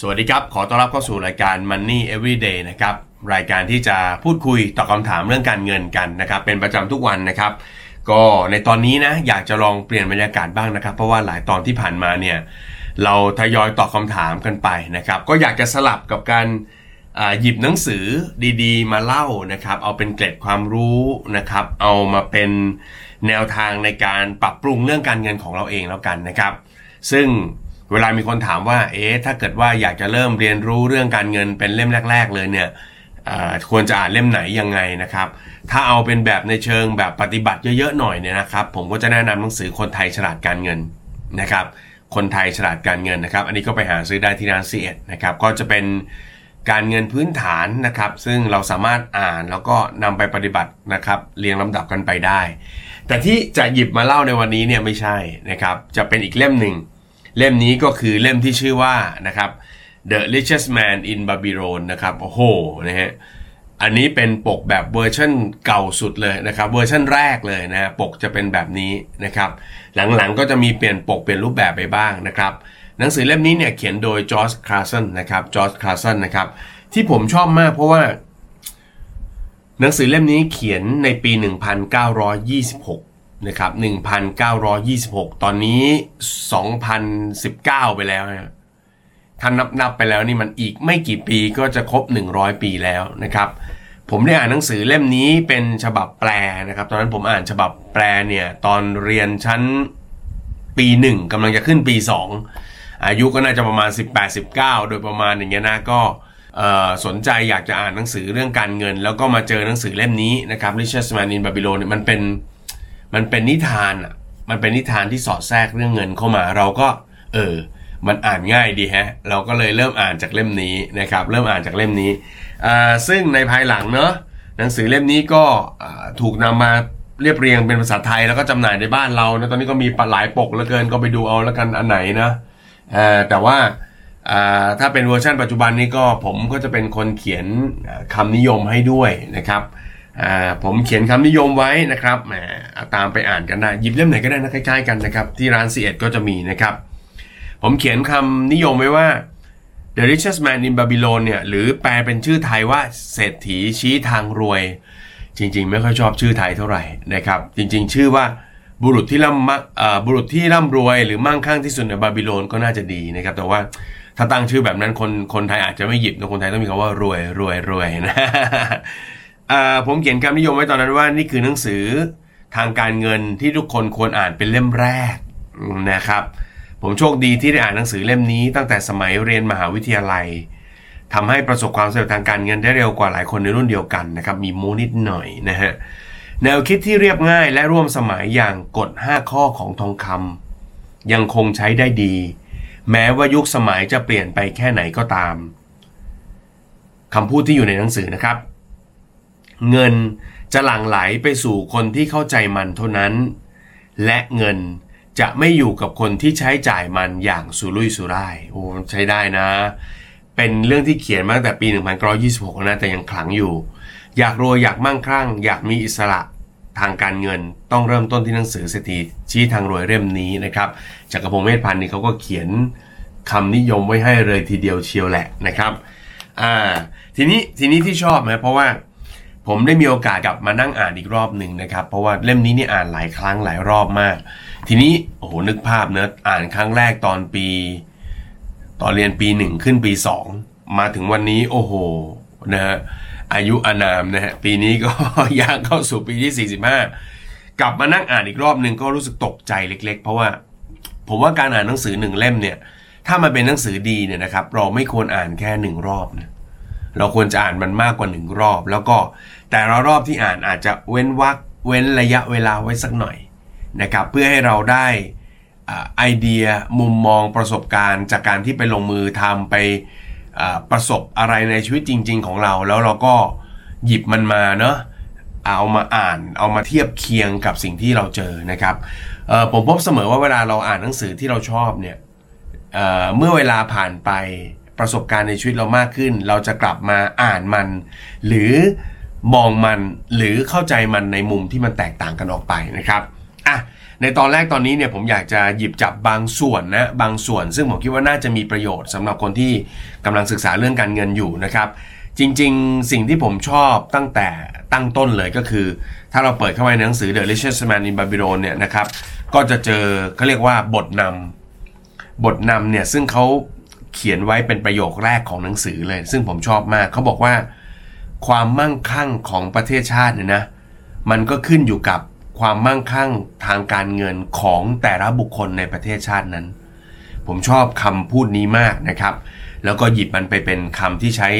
สวัสดีครับ ขอต้อนรับเข้าสู่รายการ Money Everyday นะครับ รายการที่จะพูดคุยตอบคำถามเรื่องการเงินกันนะครับ เป็นประจำทุกวันนะครับ ก็ในตอนนี้นะ อยากจะลองเปลี่ยนบรรยากาศบ้างนะครับ เพราะว่าหลายตอนที่ผ่านมาเนี่ย เราทยอยตอบคำถามกันไปนะครับ ก็อยากจะสลับกับการอ่าหยิบหนังสือดีๆ มาเล่านะครับ เอาเป็นเกร็ดความรู้นะครับ เอามาเป็นแนวทางในการปรับปรุงเรื่องการเงินของเราเองแล้วกันนะครับ ซึ่ง เวลามีคนถามว่า เอ๊ะ ถ้าเกิดว่าอยากจะเริ่มเรียนรู้เรื่องการเงินเป็นเล่มแรก ๆ เลยเนี่ยควรจะอ่านเล่มไหนยังไงนะครับ ถ้าเอาเป็นแบบในเชิงแบบปฏิบัติเยอะๆหน่อยเนี่ยนะครับ ผมก็จะแนะนำหนังสือคนไทยฉลาดการเงินนะครับ คนไทยฉลาดการเงินนะครับ อันนี้ก็ไปหาซื้อได้ที่ร้านซีเอ็ดนะครับ ก็จะเป็นการเงินพื้นฐานนะครับ ซึ่งเราสามารถอ่านแล้วก็นำไปปฏิบัตินะครับ เรียงลำดับกันไปได้ แต่ที่จะหยิบมาเล่าในวันนี้เนี่ยไม่ใช่นะครับ จะเป็นอีกเล่มหนึ่ง เล่มนี้ก็คือเล่มที่ชื่อว่านะครับ The Richest Man in Babylon นะครับ โอ้โหนะฮะอันนี้เป็นปกแบบเวอร์ชันเก่าสุดเลยนะครับเวอร์ชันแรกเลยนะฮะปกจะเป็นแบบนี้นะครับ หลังๆก็จะมีเปลี่ยนปกเปลี่ยนรูปแบบไปบ้างนะครับ หนังสือเล่มนี้เนี่ยเขียนโดยจอร์จคลาสันนะครับจอร์จคลาสันนะครับที่ผมชอบมากเพราะว่า หนังสือเล่มนี้เขียนในปี 1926 นะครับ1926 ตอนนี้ 2019 ไปแล้วนะถ้านับนับไปแล้วนี่มันอีกไม่กี่ปีก็จะครบ 100 ปีแล้วนะครับ ผมได้อ่านหนังสือเล่มนี้เป็นฉบับแปลนะครับ ตอนนั้นผมอ่านฉบับแปลเนี่ยตอนเรียนชั้นปีหนึ่งกำลังจะขึ้นปี 2 อายุก็น่าจะประมาณ 18-19 โดยประมาณอย่างเงี้ยนะก็สนใจอยากจะอ่านหนังสือเรื่องการเงิน แล้วก็มาเจอหนังสือเล่มนี้นะครับ Richest Man in Babylon เนี่ยมันเป็น มันเป็นนิทานอะมันเป็นนิทานที่สอดแทรกเรื่องเงินเข้ามาเราก็ เออ มันอ่านง่ายดีฮะ เราก็เลยเริ่มอ่านจากเล่มนี้นะครับ เริ่มอ่านจากเล่มนี้อ่าซึ่งในภายหลังเนอะหนังสือเล่มนี้ก็ถูกนำมาเรียบเรียงเป็นภาษาไทยแล้วก็จำหน่ายในบ้านเรานะตอนนี้ก็มีหลายปกเหลือเกินก็ไปดูเอาแล้วกันอันไหนนะอ่าแต่ว่าอ่าถ้าเป็นเวอร์ชันปัจจุบันนี้ก็ผมก็จะเป็นคนเขียนอ่าคำนิยมให้ด้วยนะครับ ผมเขียนคำนิยมไว้นะครับแหมตามไปอ่านกันได้หยิบเล่มไหนก็ได้นะคล้ายๆกันนะครับที่ร้านซีเอ็ดก็จะมีนะครับ ผมเขียนคำนิยมไว้ว่า The Richest Man in Babylon เนี่ยหรือแปลเป็นชื่อไทยว่าเศรษฐีชี้ทางรวย จริง ๆ ไม่ค่อยชอบชื่อไทยเท่าไหร่นะครับ จริง ๆ ชื่อว่าบุรุษที่ร่ำมะเอ่อบุรุษที่ร่ำรวย หรือมั่งคั่งที่สุดในบาบิโลนก็น่าจะดีนะครับ แต่ว่าถ้าตั้งชื่อแบบนั้นคนคนไทยอาจจะไม่หยิบนะคนไทยต้องมีคำว่ารวยรวยรวยนะ ผมเขียนคำนิยมไว้ตอนนั้นว่านี่คือหนังสือทางการเงินที่ทุกคนควรอ่านเป็นเล่มแรกนะครับ ผมโชคดีที่ได้อ่านหนังสือเล่มนี้ตั้งแต่สมัยเรียนมหาวิทยาลัยทำให้ประสบความสำเร็จทางการเงินได้เร็วกว่าหลายคนในรุ่นเดียวกันนะครับมีโมนิดหน่อยนะฮะแนวคิดที่เรียบง่ายและร่วมสมัยอย่างกฎ 5 ข้อของทองคำยังคงใช้ได้ดี แม้ว่ายุคสมัยจะเปลี่ยนไปแค่ไหนก็ตามคำพูดที่อยู่ในหนังสือนะครับ เงินจะหลั่งไหลไปสู่คนที่เข้าใจมันเท่านั้น และเงินจะไม่อยู่กับคนที่ใช้จ่ายมันอย่างสุรุ่ยสุร่ายโอ้ใช้ได้นะ เป็นเรื่องที่เขียนมาตั้งแต่ปี 1926 นะแต่ยังขลังอยู่ อยากรวยอยากมั่งคั่ง อยากมีอิสระทางการเงินต้องเริ่มต้นที่หนังสือเศรษฐีชี้ทางรวยเล่มนี้นะครับจักรพงศ์เมธพันธ์นี่เขาก็เขียนคำนิยมไว้ให้เลยทีเดียวเชียวแหละนะครับอ่าทีนี้ทีนี้ที่ชอบนะเพราะว่า ผมได้มีโอกาสกลับมานั่งอ่านอีกรอบหนึ่งนะครับ เพราะว่าเล่มนี้นี่อ่านหลายครั้งหลายรอบมาก ทีนี้โอ้โหนึกภาพเนอะอ่านครั้งแรกตอนปี ตอนเรียนปีหนึ่งขึ้นปีสองมาถึงวันนี้โอ้โหนะฮะอายุอานามนะฮะปีนี้ก็ย่างเข้าสู่ปีที่ 45 กลับมานั่งอ่านอีกรอบหนึ่งก็รู้สึกตกใจเล็ก ๆ เพราะว่าผมว่าการอ่านหนังสือหนึ่งเล่มเนี่ย ถ้ามันเป็นหนังสือดีเนี่ยนะครับ เราไม่ควรอ่านแค่หนึ่งรอบนะ เราควรจะอ่านมันมากกว่าหนึ่งรอบ แล้วก็แต่ละรอบที่อ่านอาจจะเว้นวรรคเว้นระยะเวลาไว้สักหน่อยนะครับเพื่อให้เราได้อ่าไอเดียมุมมองประสบการณ์ จากการที่ไปลงมือทำไปประสบอะไรในชีวิตจริง ๆ ของเรา แล้วเราก็หยิบมันมาเนาะเอามาอ่านเอามาเทียบเคียงกับสิ่งที่เราเจอนะครับผมพบเสมอว่าเวลาเราอ่านหนังสือที่เราชอบเนี่ยเมื่อเวลาผ่านไป ประสบการณ์ในชีวิตเรามากขึ้น เราจะกลับมาอ่านมัน หรือมองมันหรือเข้าใจมันในมุมที่มันแตกต่างกันออกไปนะครับอะในตอนแรกตอนนี้เนี่ยผมอยากจะหยิบจับบางส่วนนะบางส่วน ซึ่งผมคิดว่าน่าจะมีประโยชน์สำหรับคนที่กำลังศึกษาเรื่องการเงินอยู่นะครับจริงๆ สิ่งที่ผมชอบตั้งแต่ตั้งต้นเลยก็คือ ถ้าเราเปิดเข้าไปในหนังสือ The Richest Man in Babylon เนี่ยนะครับก็จะเจอเขาเรียกว่าบทนำบทนำเนี่ยซึ่งเขา เขียนไว้เป็นประโยคแรกของหนังสือเลย ซึ่งผมชอบมากเขาบอกว่า ความมั่งคั่งของประเทศชาติเนี่ยนะ มันก็ขึ้นอยู่กับความมั่งคั่งทางการเงินของแต่ละบุคคลในประเทศชาตินั้น ผมชอบคำพูดนี้มากนะครับ แล้วก็หยิบมันไปเป็นคำที่ใช้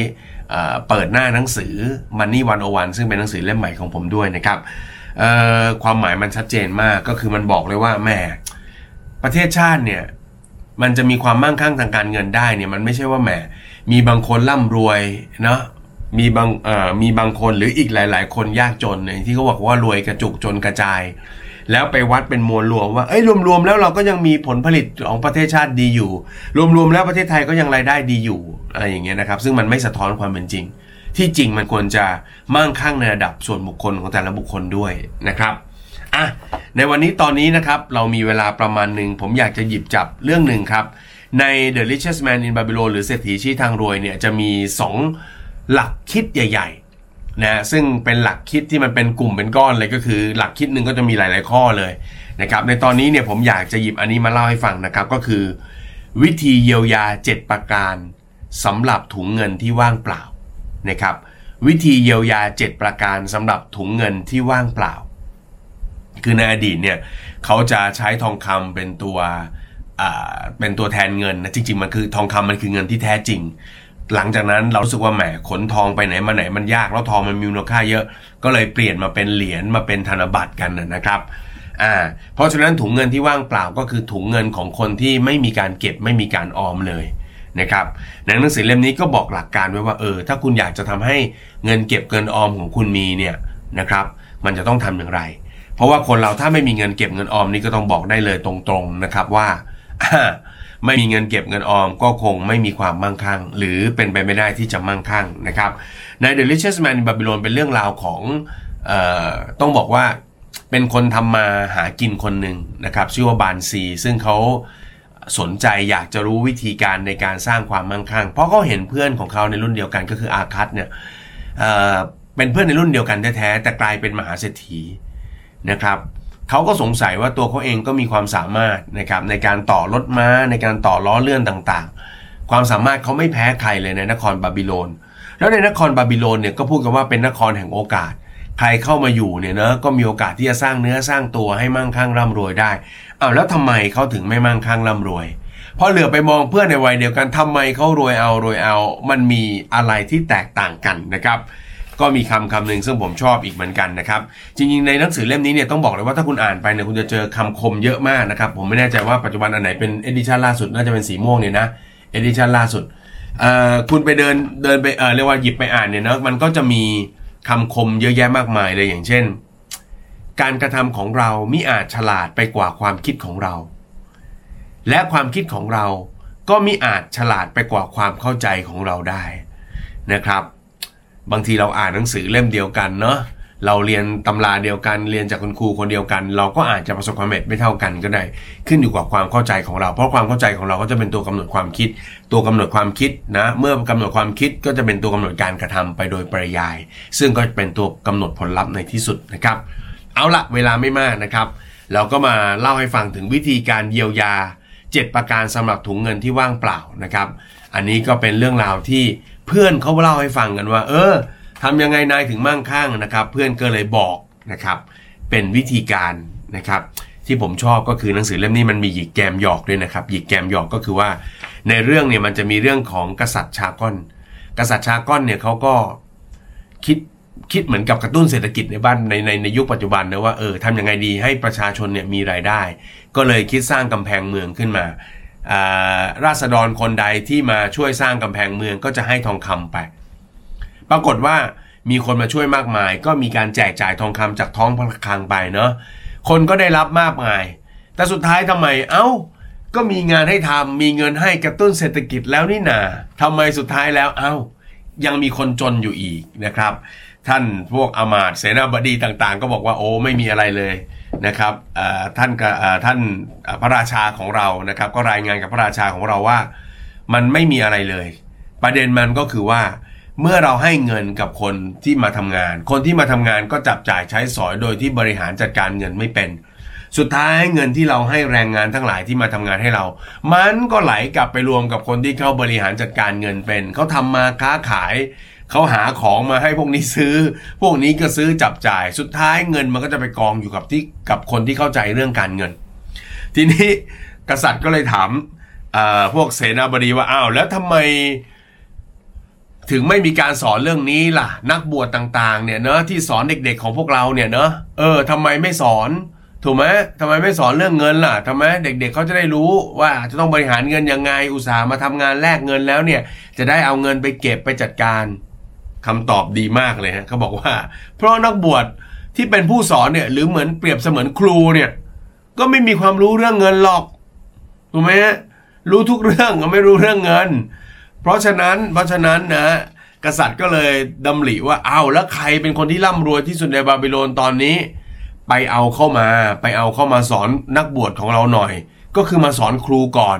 เปิดหน้าหนังสือ Money 101 ซึ่งเป็นหนังสือเล่มใหม่ของผมด้วยนะครับความหมายมันชัดเจนมากก็คือมันบอกเลยว่าแม่ประเทศชาติเนี่ย มันจะมีความมั่งคั่งทางการเงินได้เนี่ยมันไม่ใช่ว่าแหมมีบางคนร่ำรวยเนาะมีบางเอ่อมีบางคนหรืออีกหลาย ๆ คนยากจนเนี่ยที่เขาบอกว่ารวยกระจุกจนกระจาย แล้วไปวัดเป็นมวลรวมว่าเอ้ยรวมๆแล้วเราก็ยังมีผลผลิตของประเทศชาติดีอยู่ รวมๆแล้วประเทศไทยก็ยังรายได้ดีอยู่อะไรอย่างเงี้ยนะครับ ซึ่งมันไม่สะท้อนความเป็นจริง ที่จริงมันควรจะมั่งคั่งในระดับส่วนบุคคลของแต่ละบุคคลด้วยนะครับอะ ในวันนี้ตอนนี้นะครับ เรามีเวลาประมาณหนึ่ง ผมอยากจะหยิบจับเรื่องหนึ่งครับ ใน The Richest Man in Babylon หรือเศรษฐีชี้ทางรวยเนี่ยจะมี 2 หลักคิดใหญ่ ๆ นะซึ่งเป็นหลักคิดที่มันเป็นกลุ่มเป็นก้อนเลยก็คือ หลักคิดหนึ่งก็จะมีหลาย ๆ ข้อเลยนะครับในตอนนี้เนี่ยผมอยากจะหยิบอันนี้มาเล่าให้ฟังนะครับก็คือ วิธีเยียวยา 7 ประการสำหรับถุงเงินที่ว่างเปล่านะครับวิธีเยียวยา 7 ประการสำหรับถุงเงินที่ว่างเปล่า คือในอดีตเนี่ยเขาจะใช้ทองคำเป็นตัวเป็นตัวแทนเงินนะจริง ๆ มันคือทองคำมันคือเงินที่แท้จริง หลังจากนั้นเรารู้สึกว่าแหมขนทองไปไหนมาไหนมันยากแล้วทองมันมีมูลค่าเยอะ ก็เลยเปลี่ยนมาเป็นเหรียญมาเป็นธนบัตรกันนะครับอ่าเพราะฉะนั้นถุงเงินที่ว่างเปล่าก็คือถุงเงินของคนที่ไม่มีการเก็บไม่มีการออมเลยนะครับในหนังสือเล่มนี้ก็บอกหลักการไว้ว่าเออถ้าคุณอยากจะทำให้เงินเก็บเงินออมของคุณมีเนี่ยนะครับมันจะต้องทำอย่างไร เพราะว่าคนเราถ้าไม่มีเงินเก็บเงินออมนี่ก็ต้องบอกได้เลยตรงๆนะครับว่าไม่มีเงินเก็บเงินออมก็คงไม่มีความมั่งคั่ง หรือเป็นไปไม่ได้ที่จะมั่งคั่งนะครับใน The Richest Man in Babylon เป็นเรื่องราวของออต้องบอกว่าเป็นคนทำมาหากินคนหนึ่งนะครับชื่อว่าบานซี ซึ่งเขาสนใจอยากจะรู้วิธีการในการสร้างความมั่งคั่ง เพราะเขาเห็นเพื่อนของเขาในรุ่นเดียวกันก็คืออาคัตเนี่ยเเป็นเพื่อนในรุ่นเดียวกันแท้ๆแต่กลายเป็นมหาเศรษฐี นะครับเขาก็สงสัยว่าตัวเขาเองก็มีความสามารถนะครับในการต่อรถม้าในการต่อล้อเลื่อนต่างๆ ความสามารถเขาไม่แพ้ใครเลยในนครบาบิโลน แล้วในนครบาบิโลนเนี่ยก็พูดกันว่าเป็นนครแห่งโอกาส ใครเข้ามาอยู่เนี่ยนะก็มีโอกาสที่จะสร้างเนื้อสร้างตัวให้มั่งคั่งร่ำรวยได้อ้าวแล้วทำไมเขาถึงไม่มั่งคั่งร่ำรวยพอเหลือไปมองเพื่อนในวัยเดียวกันทำไมเขารวยเอารวยเอา มันมีอะไรที่แตกต่างกันนะครับ ก็มีคำคำหนึ่งซึ่งผมชอบอีกเหมือนกันนะครับ จริงๆในหนังสือเล่มนี้เนี่ยต้องบอกเลยว่าถ้าคุณอ่านไปเนี่ยคุณจะเจอคำคมเยอะมากนะครับ ผมไม่แน่ใจว่าปัจจุบันอันไหนเป็น edition ล่าสุดน่าจะเป็นสีม่วงเนี่ยนะ edition ล่าสุดคุณไปเดินเดินไปเรียกว่าหยิบไปอ่านเนี่ยนะมันก็จะมีคำคมเยอะแยะมากมายเลยอย่างเช่น การกระทำของเรามิอาจฉลาดไปกว่าความคิดของเรา และความคิดของเราก็มิอาจฉลาดไปกว่าความเข้าใจของเราได้นะครับ บางทีเราอ่านหนังสือเล่มเดียวกันเนาะเราเรียนตำราเดียวกันเรียนจากคุณครูคนเดียวกัน เราก็อาจจะประสบความสำเร็จไม่เท่ากันก็ได้ ขึ้นอยู่กับความเข้าใจของเรา เพราะความเข้าใจของเราก็จะเป็นตัวกำหนดความคิด ตัวกำหนดความคิดนะเมื่อกำหนดความคิดก็จะเป็นตัวกำหนดการกระทำไปโดยปริยาย ซึ่งก็เป็นตัวกำหนดผลลัพธ์ในที่สุดนะครับ เอาละเวลาไม่มากนะครับ เราก็มาเล่าให้ฟังถึงวิธีการเยียวยา 7 ประการสำหรับถุงเงินที่ว่างเปล่านะครับ อันนี้ก็เป็นเรื่องราวที่ เพื่อนเขาเล่าให้ฟังกันว่า เออทำยังไงนายถึงมั่งคั่งนะครับ เพื่อนก็เลยบอกนะครับเป็นวิธีการนะครับ ที่ผมชอบก็คือหนังสือเล่มนี้มันมีหยิกแกมหยอกด้วยนะครับหยิกแกมหยอกก็คือว่า ในเรื่องเนี่ยมันจะมีเรื่องของกษัตริย์ชาก้อน กษัตริย์ชาก้อนเนี่ยเขาก็คิดคิดเหมือนกับกระตุ้นเศรษฐกิจในบ้านในในในยุคปัจจุบันนะว่าเออทำยังไงดีให้ประชาชนเนี่ยมีรายได้ ก็เลยคิดสร้างกำแพงเมืองขึ้นมา ราษฎรคนใดที่มาช่วยสร้างกำแพงเมืองก็จะให้ทองคำไป ปรากฏว่ามีคนมาช่วยมากมาย ก็มีการแจกจ่ายทองคำจากท้องพระคลังไปเนาะคนก็ได้รับมากมาย แต่สุดท้ายทำไมเอา้า ก็มีงานให้ทำมีเงินให้กระตุ้นเศรษฐกิจแล้วนี่นาทำไมสุดท้ายแล้วเอา้า ยังมีคนจนอยู่อีกนะครับ ท่านพวกอามาตเสนาบดีต่างๆ ก็บอกว่าโอ้ไม่มีอะไรเลย นะครับท่านท่านพระราชาของเรานะครับ ก็รายงานกับพระราชาของเราว่า มันไม่มีอะไรเลย ประเด็นมันก็คือว่า เมื่อเราให้เงินกับคนที่มาทำงาน คนที่มาทำงานก็จับจ่ายใช้สอยโดยที่บริหารจัดการเงินไม่เป็น สุดท้ายเงินที่เราให้แรงงานทั้งหลายที่มาทำงานให้เรา มันก็ไหลกลับไปรวมกับคนที่เขาบริหารจัดการเงินเป็นเขาทำมาค้าขาย เขาหาของมาให้พวกนี้ซื้อ พวกนี้ก็ซื้อจับจ่าย สุดท้ายเงินมันก็จะไปกองอยู่กับที่กับคนที่เข้าใจเรื่องการเงิน ทีนี้กษัตริย์ก็เลยถามพวกเสนาบดีว่าอ้าวแล้วทำไมถึงไม่มีการสอนเรื่องนี้ล่ะ นักบวชต่างๆ เนี่ยเนอะที่สอนเด็กๆของพวกเราเนี่ยเนอะเออทำไมไม่สอนถูกไหมทำไมไม่สอนเรื่องเงินล่ะทำไมเด็กๆเขาจะได้รู้ว่าจะต้องบริหารเงินยังไงอุตส่าห์มาทำงานแลกเงินแล้วเนี่ย จะได้เอาเงินไปเก็บไปจัดการ คำตอบดีมากเลยฮะเขาบอกว่า เพราะนักบวชที่เป็นผู้สอนเนี่ย หรือเหมือนเปรียบเสมือนครูเนี่ย ก็ไม่มีความรู้เรื่องเงินหรอกถูกไหมฮะรู้ทุกเรื่องก็ไม่รู้เรื่องเงิน เพราะฉะนั้นเพราะฉะนั้นนะ กษัตริย์ก็เลยดำริว่าเอาแล้วใครเป็นคนที่ร่ำรวยที่สุดในบาบิโลนตอนนี้ ไปเอาเข้ามา ไปเอาเข้ามาสอนนักบวชของเราหน่อย ก็คือมาสอนครูก่อน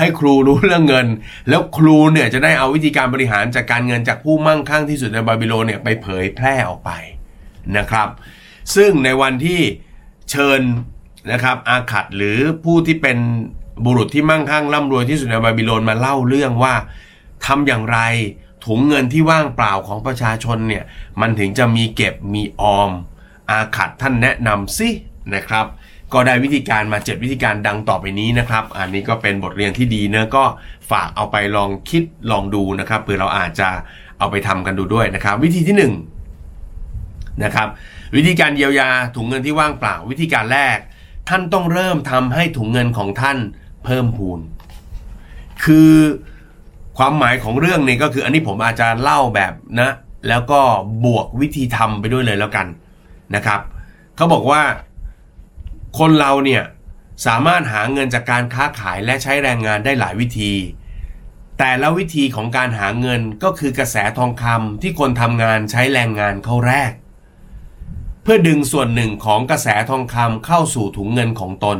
ให้ครูรู้เรื่องเงิน แล้วครูเนี่ยจะได้เอาวิธีการบริหารจากการเงินจากผู้มั่งคั่งที่สุดในบาบิโลนเนี่ยไปเผยแพร่ออกไปนะครับ ซึ่งในวันที่เชิญนะครับอาขัดหรือผู้ที่เป็นบุรุษที่มั่งคั่งร่ำรวยที่สุดในบาบิโลนมาเล่าเรื่องว่าทำอย่างไรถุงเงินที่ว่างเปล่าของประชาชนเนี่ยมันถึงจะมีเก็บมีออม อาขัดท่านแนะนำสินะครับ ก็ได้วิธีการมา 7 วิธีการดังต่อไปนี้นะครับ อันนี้ก็เป็นบทเรียนที่ดีเนะก็ฝากเอาไปลองคิดลองดูนะครับเผื่อเราอาจจะเอาไปทำกันดูด้วยนะครับ วิธีที่1นนะครับวิธีการเยียวยาถุงเงินที่ว่างเปล่า วิธีการแรก ท่านต้องเริ่มทำให้ถุงเงินของท่านเพิ่มพูน คือความหมายของเรื่องนี้ก็คืออันนี้ผมอาจจะเล่าแบบนะ แล้วก็บวกวิธีทำไปด้วยเลยแล้วกันนะครับเขาบอกว่า คนเราเนี่ยสามารถหาเงินจากการค้าขายและใช้แรงงานได้หลายวิธี แต่ละวิธีของการหาเงินก็คือกระแสทองคำที่คนทำงานใช้แรงงานเข้าแรก เพื่อดึงส่วนหนึ่งของกระแสทองคำเข้าสู่ถุงเงินของตน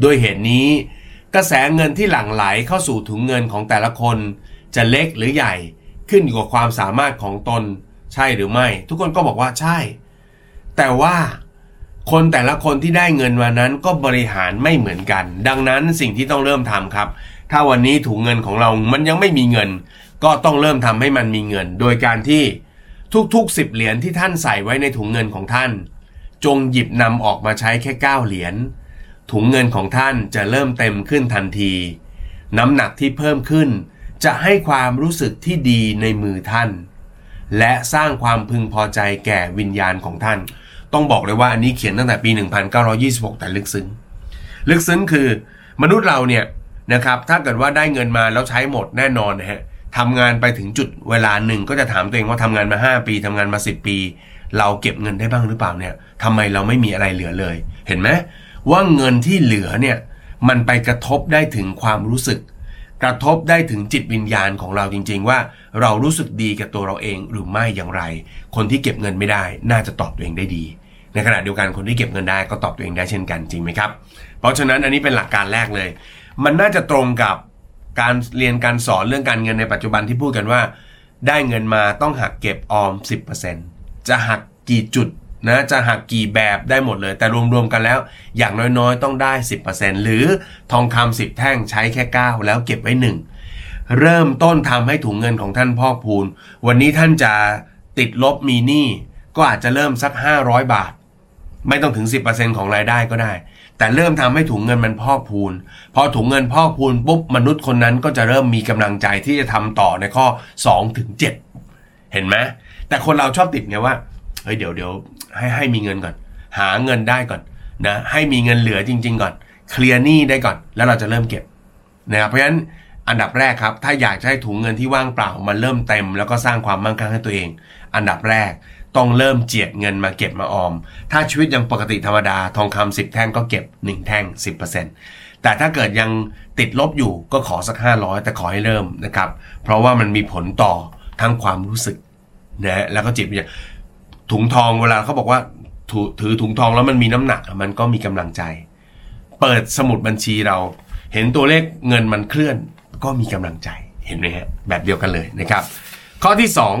โดยเหตุนี้ กระแสเงินที่หลั่งไหลเข้าสู่ถุงเงินของแต่ละคน จะเล็กหรือใหญ่ขึ้นอยู่กับความสามารถของตน ใช่หรือไม่ ทุกคนก็บอกว่าใช่ แต่ว่า คนแต่ละคนที่ได้เงินวันนั้นก็บริหารไม่เหมือนกัน ดังนั้นสิ่งที่ต้องเริ่มทำครับ ถ้าวันนี้ถุงเงินของเรา มันยังไม่มีเงิน ก็ต้องเริ่มทำให้มันมีเงิน โดยการที่ทุกๆสิบเหรียญที่ท่านใส่ไว้ในถุงเงินของท่าน จงหยิบนำออกมาใช้แค่9เหรียญถุงเงินของท่านจะเริ่มเต็มขึ้นทันที น้ำหนักที่เพิ่มขึ้น จะให้ความรู้สึกที่ดีในมือท่าน และสร้างความพึงพอใจแก่วิญญาณของท่าน ต้องบอกเลยว่าอันนี้เขียนตั้งแต่ปี 1926 แต่ลึกซึ้ง ลึกซึ้งคือมนุษย์เราเนี่ยนะครับถ้าเกิดว่าได้เงินมาแล้วใช้หมดแน่นอนนะฮะทำงานไปถึงจุดเวลาหนึ่งก็จะถามตัวเองว่าทำงานมา 5 ปีทำงานมา 10 ปี เราเก็บเงินได้บ้างหรือเปล่าเนี่ยทำไมเราไม่มีอะไรเหลือเลย เห็นไหมว่าเงินที่เหลือเนี่ยมันไปกระทบได้ถึงความรู้สึก กระทบได้ถึงจิตวิญญาณของเราจริง ๆ ว่าเรารู้สึกดีกับตัวเราเองหรือไม่อย่างไร คนที่เก็บเงินไม่ได้ น่าจะตอบตัวเองได้ดี ในขณะเดียวกันคนที่เก็บเงินได้ก็ตอบตัวเองได้เช่นกันจริงไหมครับ เพราะฉะนั้นอันนี้เป็นหลักการแรกเลย มันน่าจะตรงกับการเรียนการสอนเรื่องการเงินในปัจจุบันที่พูดกันว่า ได้เงินมาต้องหักเก็บออม 10%จะหักกี่จุดนะจะหักกี่แบบได้หมดเลย แต่รวมๆกันแล้ว อย่างน้อยๆ ต้องได้ 10%หรือทองคำ10แท่งใช้แค่ 9 แล้วเก็บไว้ 1 เริ่มต้นทำให้ถุงเงินของท่านพอกพูน วันนี้ท่านจะติดลบมีหนี้ก็อาจจะเริ่มสัก 500 บาท ไม่ต้องถึง 10%ของรายได้ก็ได้ แต่เริ่มทำให้ถุงเงินมันพอกพูน พอถุงเงินพอกพูนปุ๊บมนุษย์คนนั้นก็จะเริ่มมีกำลังใจที่จะทำต่อในข้อ2ถึง7เห็นไหมแต่คนเราชอบติดไงว่าเฮ้ยเดี๋ยวเดี๋ยวให้ให้มีเงินก่อน หาเงินได้ก่อนนะให้มีเงินเหลือจริง ๆ ก่อน เคลียร์หนี้ได้ก่อน แล้วเราจะเริ่มเก็บนะครับเพราะฉะนั้น อันดับแรกครับ ถ้าอยากจะให้ถุงเงินที่ว่างเปล่ามันเริ่มเต็ม แล้วก็สร้างความมั่งคั่งให้ตัวเอง อันดับแรกต้องเริ่มเจียดเงินมาเก็บมาออม ถ้าชีวิตยังปกติธรรมดาทองคำสิบแท่งก็เก็บ 1 แท่ง 10%แต่ถ้าเกิดยังติดลบอยู่ก็ขอสัก 500 แต่ขอให้เริ่มนะครับ เพราะว่ามันมีผลต่อทั้งความรู้สึกนะแล้วก็จิตวิญญาณถุงทองเวลาเขาบอกว่าถือถือถุงทองแล้วมันมีน้ำหนักมันก็มีกำลังใจ เปิดสมุดบัญชีเรา เห็นตัวเลขเงินมันเคลื่อน ก็มีกำลังใจเห็นไหมฮะแบบเดียวกันเลยนะครับ ข้อที่สอง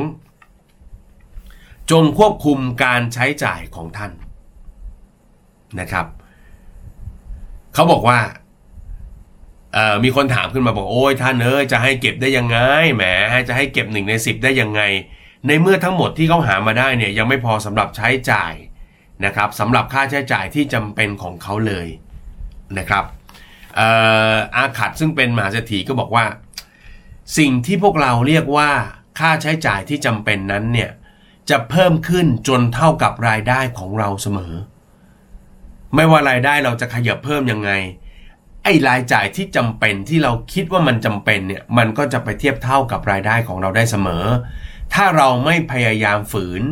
จงควบคุมการใช้จ่ายของท่านนะครับเขาบอกว่าเอ่อมีคนถามขึ้นมาบอกโอ้ยท่านเอ้ยจะให้เก็บได้ยังไงแหมจะให้เก็บหนึ่งในสิบได้ยังไง ในเมื่อทั้งหมดที่เขาหามาได้เนี่ยยังไม่พอสำหรับใช้จ่ายนะครับสำหรับค่าใช้จ่ายที่จำเป็นของเขาเลยนะครับ อาขัดซึ่งเป็นมหาเศรษฐีก็บอกว่า สิ่งที่พวกเราเรียกว่าค่าใช้จ่ายที่จำเป็นนั้นเนี่ยจะเพิ่มขึ้นจนเท่ากับรายได้ของเราเสมอ ไม่ว่ารายได้เราจะขยับเพิ่มยังไง ไอ้รายจ่ายที่จำเป็นที่เราคิดว่ามันจำเป็นเนี่ยมันก็จะไปเทียบเท่ากับรายได้ของเราได้เสมอ ถ้าเราไม่พยายามฝืน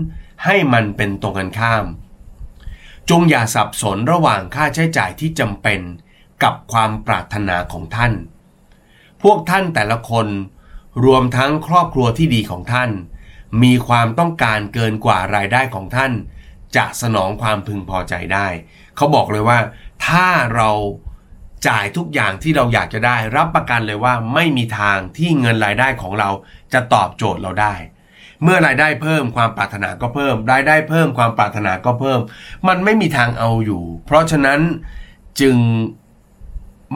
ให้มันเป็นตรงกันข้าม จงอย่าสับสนระหว่างค่าใช้จ่ายที่จำเป็น กับความปรารถนาของท่าน พวกท่านแต่ละคนรวมทั้งครอบครัวที่ดีของท่าน มีความต้องการเกินกว่ารายได้ของท่าน จะสนองความพึงพอใจได้ เขาบอกเลยว่า ถ้าเราจ่ายทุกอย่างที่เราอยากจะได้ รับประกันเลยว่าไม่มีทางที่เงินรายได้ของเราจะตอบโจทย์เราได้ เมื่อรายได้เพิ่มความปรารถนาก็เพิ่ม รายได้เพิ่มความปรารถนาก็เพิ่ม มันไม่มีทางเอาอยู่ เพราะฉะนั้นจึง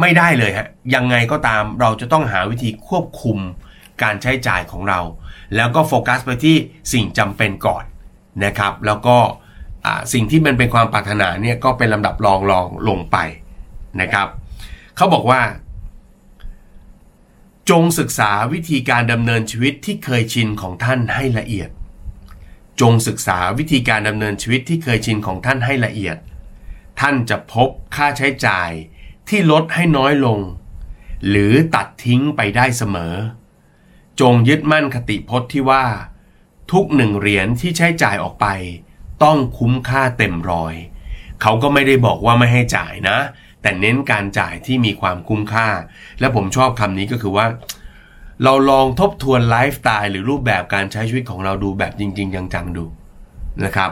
ไม่ได้เลยฮะยังไงก็ตามเราจะต้องหาวิธีควบคุมการใช้จ่ายของเรา แล้วก็โฟกัสไปที่สิ่งจำเป็นก่อนนะครับ แล้วก็สิ่งที่มันเป็นความปรารถนาเนี่ยก็เป็นลำดับรองรองลงไปนะครับเขาบอกว่า จงศึกษาวิธีการดำเนินชีวิตที่เคยชินของท่านให้ละเอียด จงศึกษาวิธีการดำเนินชีวิตที่เคยชินของท่านให้ละเอียด ท่านจะพบค่าใช้จ่าย ที่ลดให้น้อยลง หรือตัดทิ้งไปได้เสมอ จงยึดมั่นคติพจน์ที่ว่า ทุกหนึ่งเหรียญที่ใช้จ่ายออกไป ต้องคุ้มค่าเต็มร้อย เขาก็ไม่ได้บอกว่าไม่ให้จ่ายนะ แต่เน้นการจ่ายที่มีความคุ้มค่า และผมชอบคำนี้ก็คือว่า เราลองทบทวนไลฟ์สไตล์หรือรูปแบบการใช้ชีวิตของเราดูแบบจริง ๆ จังๆดูนะครับ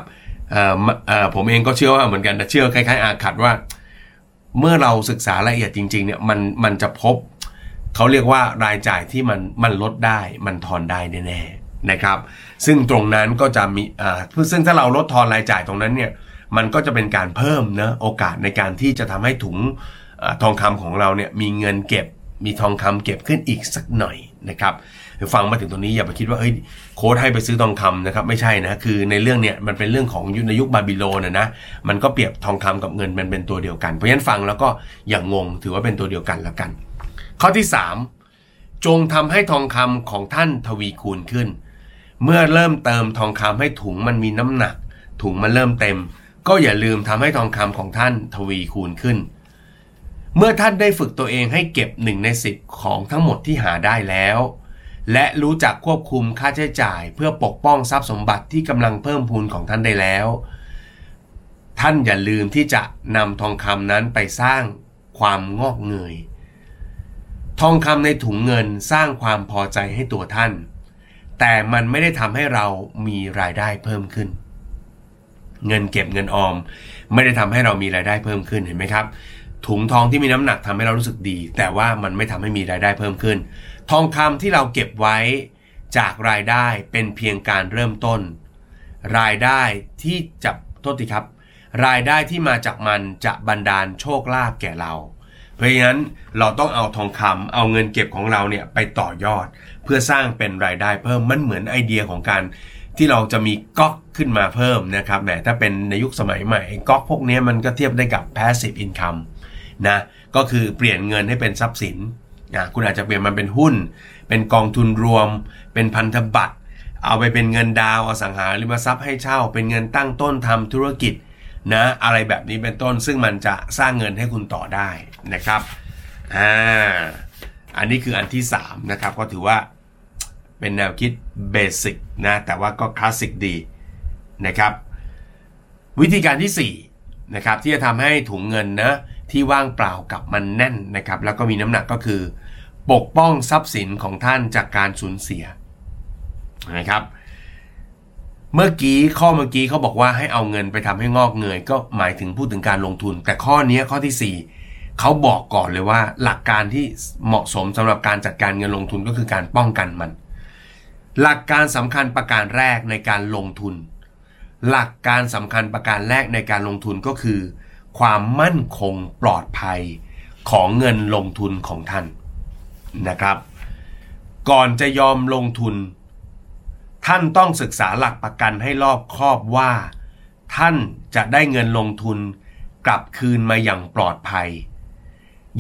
ผมเองก็เชื่อว่าเหมือนกันแต่เชื่อคล้ายๆอาขัดว่า เมื่อเราศึกษาละเอียดจริงๆเนี่ยมันมันจะพบ เขาเรียกว่ารายจ่ายที่มันมันลดได้มันทอนได้แน่ๆนะครับ ซึ่งตรงนั้นก็จะมีอ่าซึ่งถ้าเราลดทอนรายจ่ายตรงนั้นเนี่ยมันก็จะเป็นการเพิ่มนะโอกาสในการที่จะทำให้ถุงอทองคำของเราเนี่ยมีเงินเก็บมีทองคำเก็บขึ้นอีกสักหน่อยนะครับ ฟังมาถึงตรงนี้อย่าไปคิดว่าเฮ้ยโค้ดให้ไปซื้อทองคำนะครับไม่ใช่นะคือในเรื่องเนี่ยมันเป็นเรื่องของในยุคบาบิโลนนะนะมันก็เปรียบทองคำกับเงินมันเป็นตัวเดียวกัน เพราะฉะนั้นฟังแล้วก็อย่างงงถือว่าเป็นตัวเดียวกันแล้วกัน ข้อที่ 3 จงทำให้ทองคำของท่านทวีคูณขึ้น เมื่อเริ่มเติมทองคำให้ถุงมันมีน้ำหนัก ถุงมันเริ่มเต็ม ก็อย่าลืมทำให้ทองคำของท่านทวีคูณขึ้นเมื่อท่านได้ฝึกตัวเองให้เก็บหนึ่งในสิบของทั้งหมดที่หาได้แล้ว และรู้จักควบคุมค่าใช้จ่าย เพื่อปกป้องทรัพย์สมบัติที่กำลังเพิ่มพูนของท่านได้แล้ว ท่านอย่าลืมที่จะนำทองคำนั้นไปสร้างความงอกเงย ทองคำในถุงเงินสร้างความพอใจให้ตัวท่าน แต่มันไม่ได้ทำให้เรามีรายได้เพิ่มขึ้น เงินเก็บเงินออม ไม่ได้ทำให้เรามีรายได้เพิ่มขึ้นเห็นไหมครับ ถุงทองที่มีน้ำหนักทำให้เรารู้สึกดี แต่ว่ามันไม่ทำให้มีรายได้เพิ่มขึ้น ทองคำที่เราเก็บไว้จากรายได้เป็นเพียงการเริ่มต้น รายได้ที่จะโทษทีครับ รายได้ที่มาจากมันจะบันดาลโชคลาภแก่เรา เพราะฉะนั้นเราต้องเอาทองคำเอาเงินเก็บของเราเนี่ยไปต่อยอด เพื่อสร้างเป็นรายได้เพิ่มมันเหมือนไอเดียของการที่เราจะมีก๊อกขึ้นมาเพิ่มนะครับแหมถ้าเป็นในยุคสมัยใหม่ก๊อกพวกนี้มันก็เทียบได้กับ passive income นะก็คือเปลี่ยนเงินให้เป็นทรัพย์สิน นะคุณอาจจะเปลี่ยนมันเป็นหุ้น เป็นกองทุนรวม เป็นพันธบัตร เอาไปเป็นเงินดาวอสังหาริมทรัพย์ให้เช่า เป็นเงินตั้งต้นทำธุรกิจนะอะไรแบบนี้เป็นต้นซึ่งมันจะสร้างเงินให้คุณต่อได้นะครับอ่าอันนี้คืออันที่3นะครับก็ถือว่าเป็นแนวคิดเบสิกนะแต่ว่าก็คลาสสิกดีนะครับวิธีการที่4นะครับที่จะทำให้ถุงเงินนะที่ว่างเปล่ากับมันแน่นนะครับแล้วก็มีน้ำหนักก็คือ ปกป้องทรัพย์สินของท่านจากการสูญเสียนะครับ เมื่อกี้ข้อเมื่อกี้เขาบอกว่าให้เอาเงินไปทำให้งอกเงยก็หมายถึงพูดถึงการลงทุน แต่ข้อนี้ข้อที่ 4เขาบอกก่อนเลยว่าหลักการที่เหมาะสมสำหรับการจัดการเงินลงทุนก็คือการป้องกันมัน หลักการสำคัญประการแรกในการลงทุน หลักการสำคัญประการแรกในการลงทุนก็คือ ความมั่นคงปลอดภัยของเงินลงทุนของท่าน นะครับ ก่อนจะยอมลงทุน ท่านต้องศึกษาหลักประกันให้รอบคอบว่า ท่านจะได้เงินลงทุนกลับคืนมาอย่างปลอดภัย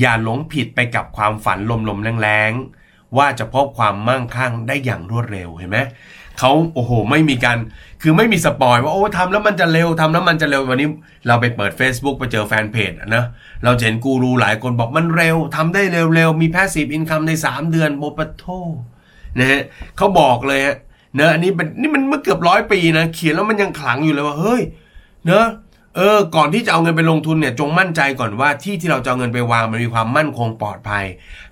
อย่าหลงผิดไปกับความฝันลมๆแรงๆว่าจะพบความมั่งคั่งได้อย่างรวดเร็วเห็นไหม เขาโอ้โห ไม่มีการคือไม่มีสปอยว่าโอ้ทำแล้วมันจะเร็วทำแล้วมันจะเร็ววันนี้ เราไปเปิด Facebook ไปเจอแฟนเพจนะเราเห็นกูรูหลายคนบอกมันเร็วทำได้เร็วๆ มีแพสซีฟอินคัมใน 3 เดือนโบปโทนะฮะเขาบอกเลยฮะเนอะอันนี้เป็นนี่มันเมื่อเกือบร้อยปีนะ เขียนแล้วมันยังขลังอยู่เลยว่า เฮ้ย เนอะ เออ ก่อนที่จะเอาเงินไปลงทุนเนี่ยจงมั่นใจก่อนว่าที่ที่เราจะเอาเงินไปวางมันมีความมั่นคงปลอดภัย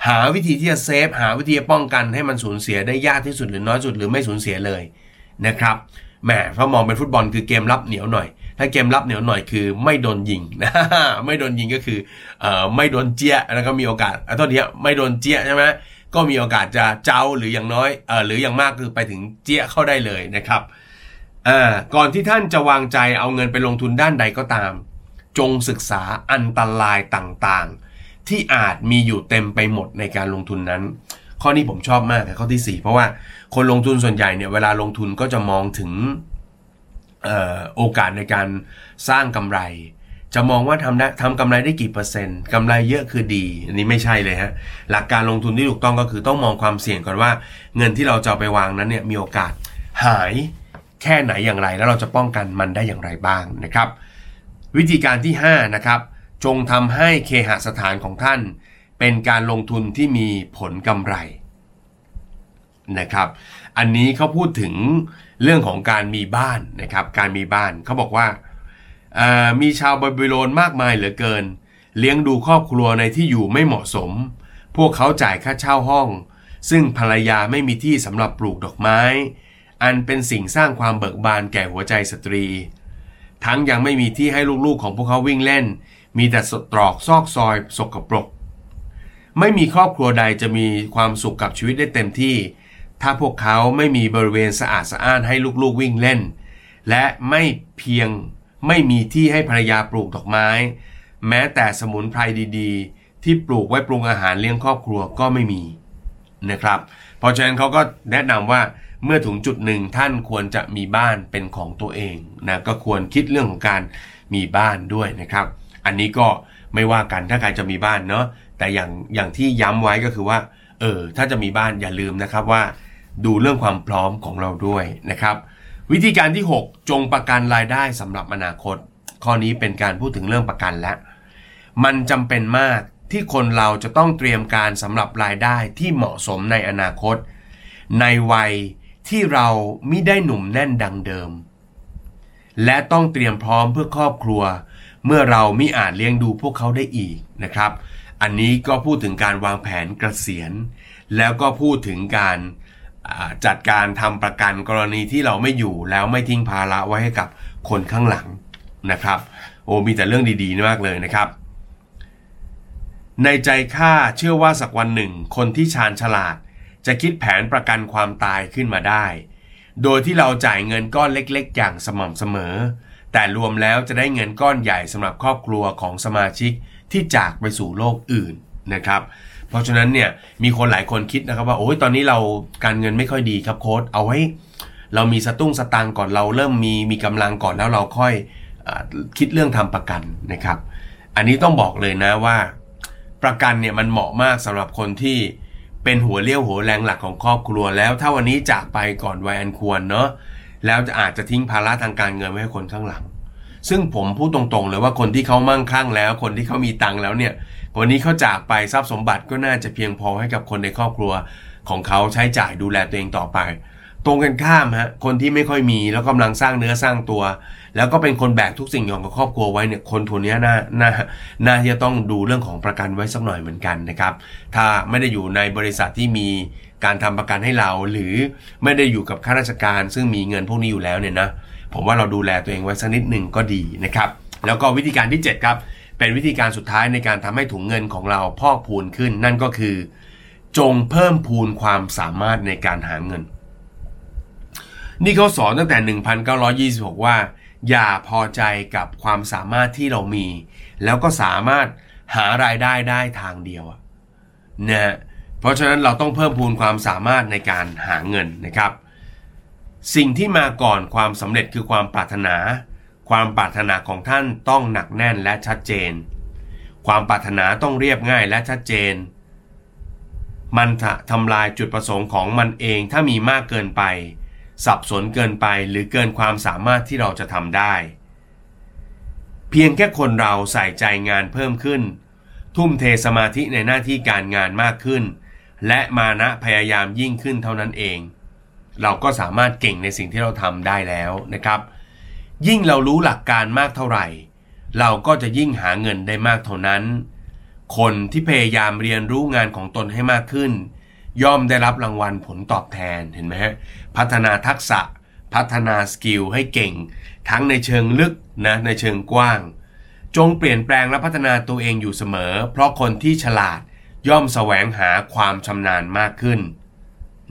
หาวิธีที่จะเซฟหาวิธีป้องกันให้มันสูญเสียได้ยากที่สุดหรือน้อยสุดหรือไม่สูญเสียเลยนะครับแหมพอมองเป็นฟุตบอลคือเกมรับเหนียวหน่อย ถ้าเกมรับเหนียวหน่อยคือไม่โดนยิงนะไม่โดนยิงก็คือเอ่อไม่โดนเจี๊ยแล้วก็มีโอกาสอะตอนนี้ไม่โดนเจี๊ยใช่ไหมก็มีโอกาสจะเจ้าหรืออย่างน้อยเอ่อหรืออย่างมากคือไปถึงเจี๊ยเข้าได้เลยนะครับ อ่าก่อนที่ท่านจะวางใจเอาเงินไปลงทุนด้านใดก็ตาม จงศึกษาอันตรายต่างๆ ที่อาจมีอยู่เต็มไปหมดในการลงทุนนั้น ข้อนี้ผมชอบมากข้อที่ 4 เพราะว่าคนลงทุนส่วนใหญ่เนี่ยเวลาลงทุนก็จะมองถึงโอกาสในการสร้างกำไร จะมองว่าทำได้ทำกำไรได้กี่เปอร์เซ็นต์กำไรเยอะคือดี อันนี้ไม่ใช่เลยฮะ หลักการลงทุนที่ถูกต้องก็คือต้องมองความเสี่ยงก่อนว่า เงินที่เราจะไปวางนั้นเนี่ยมีโอกาสหาย แค่ไหนอย่างไร แล้วเราจะป้องกันมันได้อย่างไรบ้างนะครับ วิธีการที่5นะครับจงทำให้เคหสถานของท่าน เป็นการลงทุนที่มีผลกำไรนะครับ อันนี้เขาพูดถึงเรื่องของการมีบ้านนะครับ การมีบ้านเขาบอกว่ามีชาวบาบิโลนมากมายเหลือเกิน เลี้ยงดูครอบครัวในที่อยู่ไม่เหมาะสม พวกเขาจ่ายค่าเช่าห้อง ซึ่งภรรยาไม่มีที่สำหรับปลูกดอกไม้ อันเป็นสิ่งสร้างความเบิกบานแก่หัวใจสตรี ทั้งยังไม่มีที่ให้ลูกๆของพวกเขาวิ่งเล่น มีแต่สตรอกซอกซอยสกปรก ไม่มีครอบครัวใดจะมีความสุขกับชีวิตได้เต็มที่ ถ้าพวกเขาไม่มีบริเวณสะอาดสะอ้านให้ลูกๆวิ่งเล่น และไม่เพียงไม่มีที่ให้ภรรยาปลูกดอกไม้ แม้แต่สมุนไพรดีๆ ที่ปลูกไว้ปรุงอาหารเลี้ยงครอบครัวก็ไม่มีนะครับ เพราะฉะนั้นเขาก็แนะนำว่า เมื่อถึงจุดหนึ่งท่านควรจะมีบ้านเป็นของตัวเองนะก็ควรคิดเรื่องของการมีบ้านด้วยนะครับ อันนี้ก็ไม่ว่ากันถ้าใครจะมีบ้านเนาะแต่อย่างอย่างที่ย้ำไว้ก็คือว่าเออถ้าจะมีบ้านอย่าลืมนะครับว่า ดูเรื่องความพร้อมของเราด้วยนะครับ วิธีการที่ 6 จงประกันรายได้สำหรับอนาคต ข้อนี้เป็นการพูดถึงเรื่องประกันแล้วมันจำเป็นมากที่คนเราจะต้องเตรียมการสำหรับรายได้ที่เหมาะสมในอนาคต ในวัย ที่เราไม่ได้หนุ่มแน่นดังเดิม และต้องเตรียมพร้อมเพื่อครอบครัว เมื่อเราไม่อาจเลี้ยงดูพวกเขาได้อีกนะครับ อันนี้ก็พูดถึงการวางแผนเกษียณ แล้วก็พูดถึงการจัดการทำประกันกรณีที่เราไม่อยู่แล้วไม่ทิ้งภาระไว้ให้กับคนข้างหลังนะครับ โอ้มีแต่เรื่องดีๆมากเลยนะครับ ในใจข้าเชื่อว่าสักวันหนึ่ง คนที่ชาญฉลาด จะคิดแผนประกันความตายขึ้นมาได้ โดยที่เราจ่ายเงินก้อนเล็กๆ อย่างสม่ำเสมอ แต่รวมแล้วจะได้เงินก้อนใหญ่สำหรับครอบครัวของสมาชิกที่จากไปสู่โลกอื่นนะครับ เพราะฉะนั้นเนี่ยมีคนหลายคนคิดนะครับว่าโอ้ยตอนนี้เราการเงินไม่ค่อยดีครับโค้ดเอาไว้เรามีสตุ้งสตางก่อนเราเริ่มมีมีกำลังก่อนแล้วเราค่อยอคิดเรื่องทำประกันนะครับ อันนี้ต้องบอกเลยนะว่า ประกันเนี่ยมันเหมาะมากสำหรับคนที่ เป็นหัวเลี้ยวหัวแรงหลักของครอบครัวแล้ว ถ้าวันนี้จากไปก่อนวัยอันควรเนาะแล้วจะอาจจะทิ้งภาระทางการเงินไว้ให้คนข้างหลัง ซึ่งผมพูดตรงๆเลยว่าคนที่เขามั่งคั่งแล้ว คนที่เขามีตังค์แล้วเนี่ยวันนี้เขาจากไปทรัพย์สมบัติก็น่าจะเพียงพอให้กับคนในครอบครัวของเขาใช้จ่ายดูแลตัวเองต่อไป ตรงกันข้ามฮะคนที่ไม่ค่อยมีแล้วกำลังสร้างเนื้อสร้างตัว แล้วก็เป็นคนแบกทุกสิ่งอย่างของครอบครัวไว้เนี่ยคนทุนนี้น่าน่าน่าที่จะต้องดูเรื่องของประกันไว้สักหน่อยเหมือนกันนะครับ ถ้าไม่ได้อยู่ในบริษัทที่มีการทำประกันให้เรา หรือไม่ได้อยู่กับข้าราชการ ซึ่งมีเงินพวกนี้อยู่แล้วเนี่ยนะผมว่าเราดูแลตัวเองไว้สักนิดหนึ่งก็ดีนะครับ แล้วก็วิธีการที่ 7 ครับ เป็นวิธีการสุดท้ายในการทำให้ถุงเงินของเราพอกพูนขึ้น นั่นก็คือ จงเพิ่มพูนความสามารถในการหาเงิน นี่เขาสอนตั้งแต่ 1926 ว่า อย่าพอใจกับความสามารถที่เรามี แล้วก็สามารถหารายได้ได้ทางเดียวนะเพราะฉะนั้นเราต้องเพิ่มพูนความสามารถในการหาเงินนะครับ สิ่งที่มาก่อนความสำเร็จคือความปรารถนา ความปรารถนาของท่านต้องหนักแน่นและชัดเจน ความปรารถนาต้องเรียบง่ายและชัดเจน มันทำลายจุดประสงค์ของมันเองถ้ามีมากเกินไป สับสนเกินไปหรือเกินความสามารถที่เราจะทำได้ เพียงแค่คนเราใส่ใจงานเพิ่มขึ้น ทุ่มเทสมาธิในหน้าที่การงานมากขึ้น และมานะพยายามยิ่งขึ้นเท่านั้นเอง เราก็สามารถเก่งในสิ่งที่เราทำได้แล้วนะครับ ยิ่งเรารู้หลักการมากเท่าไหร่ เราก็จะยิ่งหาเงินได้มากเท่านั้น คนที่พยายามเรียนรู้งานของตนให้มากขึ้น ย่อมได้รับรางวัลผลตอบแทนเห็นไหมฮะพัฒนาทักษะพัฒนาสกิลให้เก่ง ทั้งในเชิงลึกนะในเชิงกว้าง จงเปลี่ยนแปลงและพัฒนาตัวเองอยู่เสมอ เพราะคนที่ฉลาดย่อมแสวงหาความชำนาญมากขึ้น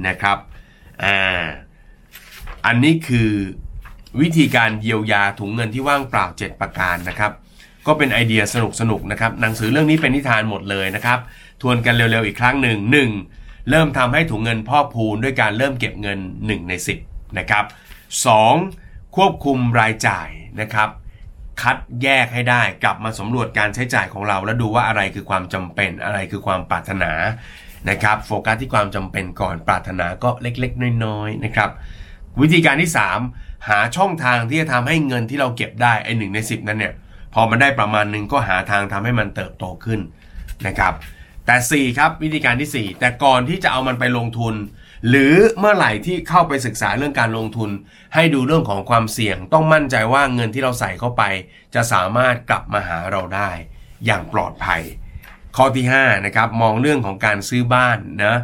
นะครับอ่าอันนี้คือวิธีการเยียวยาถุงเงินที่ว่างเปล่า 7 ประการนะครับ ก็เป็นไอเดียสนุกสนุกนะครับหนังสือเรื่องนี้เป็นนิทานหมดเลยนะครับ ทวนกันเร็วๆอีกครั้งหนึ่งหนึ่ง เริ่มทำให้ถุงเงินพอกพูนด้วยการเริ่มเก็บเงิน 1 ใน 10นะครับ 2. ควบคุมรายจ่ายนะครับ คัดแยกให้ได้กลับมาสำรวจการใช้จ่ายของเรา แล้วดูว่าอะไรคือความจำเป็นอะไรคือความปรารถนานะครับ โฟกัสที่ความจำเป็นก่อนปรารถนาก็เล็กๆ น้อยๆนะครับ วิธีการที่ 3 หาช่องทางที่จะทำให้เงินที่เราเก็บได้ไอ้หนึ่งใน 10 นั้นเนี่ยพอมันได้ประมาณหนึ่งก็หาทางทำให้มันเติบโตขึ้นนะครับ แต่ 4 ครับวิธีการที่ 4 แต่ก่อนที่จะเอามันไปลงทุน หรือเมื่อไหร่ที่เข้าไปศึกษาเรื่องการลงทุน ให้ดูเรื่องของความเสี่ยง ต้องมั่นใจว่าเงินที่เราใส่เข้าไป จะสามารถกลับมาหาเราได้ อย่างปลอดภัย ข้อที่5นะครับมองเรื่องของการซื้อบ้านนะ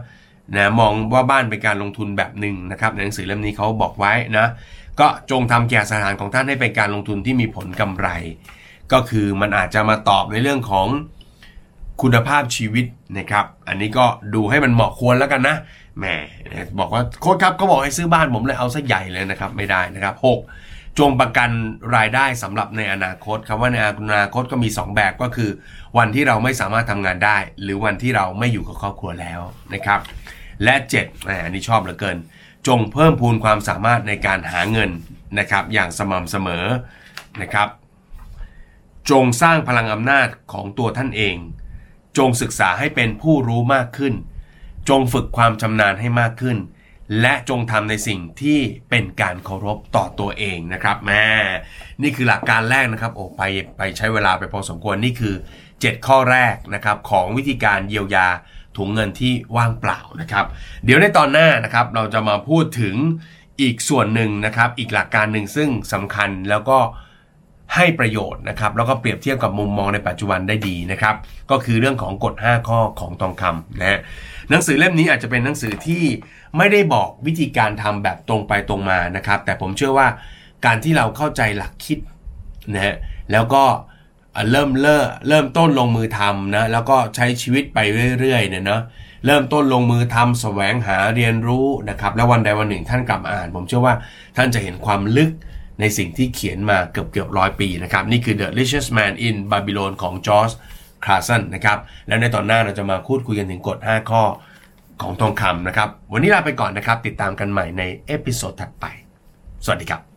นะมองว่าบ้านเป็นการลงทุนแบบหนึ่งนะครับในหนังสือเล่มนี้เขาบอกไว้นะก็จงทำแก่สถานของท่านให้เป็นการลงทุนที่มีผลกำไร ก็คือมันอาจจะมาตอบในเรื่องของ คุณภาพชีวิตนะครับ อันนี้ก็ดูให้มันเหมาะควรแล้วกันนะแหมบอกว่าโค้ชครับก็บอกให้ซื้อบ้านผมเลยเอาซะใหญ่เลยนะครับ ไม่ได้นะครับ 6. จงประกันรายได้สำหรับในอนาคตคำว่าในอนาคตก็มี 2 แบบก็คือ วันที่เราไม่สามารถทำงานได้ หรือวันที่เราไม่อยู่กับครอบครัวแล้วนะครับ และ7อันนี้ชอบเหลือเกิน จงเพิ่มพูนความสามารถในการหาเงินนะครับ อย่างสม่ำเสมอนะครับ จงสร้างพลังอำนาจของตัวท่านเอง จงศึกษาให้เป็นผู้รู้มากขึ้น จงฝึกความชำนาญให้มากขึ้น และจงทำในสิ่งที่เป็นการเคารพต่อตัวเองนะครับแม่นี่คือหลักการแรกนะครับโอ้ไปไปใช้เวลาไปพอสมควรนี่คือ 7 ข้อแรกนะครับของวิธีการเยียวยาถุงเงินที่ว่างเปล่านะครับ เดี๋ยวในตอนหน้านะครับเราจะมาพูดถึงอีกส่วนหนึ่งนะครับ อีกหลักการหนึ่งซึ่งสำคัญแล้วก็ ให้ประโยชน์นะครับแล้วก็เปรียบเทียบกับมุมมองในปัจจุบันได้ดีนะครับก็คือเรื่องของกฎ 5 ข้อของทองคำนะฮะหนังสือเล่มนี้อาจจะเป็นหนังสือที่ไม่ได้บอกวิธีการทำแบบตรงไปตรงมานะครับ แต่ผมเชื่อว่าการที่เราเข้าใจหลักคิดนะฮะแล้วก็เริ่มเริ่มเริ่มต้นลงมือทำนะแล้วก็ใช้ชีวิตไปเรื่อยๆเนี่ยเนาะเริ่มต้นลงมือทำแสวงหาเรียนรู้นะครับ แล้ววันใดวันหนึ่งท่านกลับมาอ่าน ผมเชื่อว่าท่านจะเห็นความลึก ในสิ่งที่เขียนมาเกือบเกือบร้อยปีนะครับ นี่คือ The Richest Man in Babylon ของจอร์จคลาสันนะครับ แล้วในตอนหน้าเราจะมาพูดคุยกันถึงกฎ 5 ข้อของทองคำนะครับ วันนี้ลาไปก่อนนะครับ ติดตามกันใหม่ใน episode ถัดไป สวัสดีครับ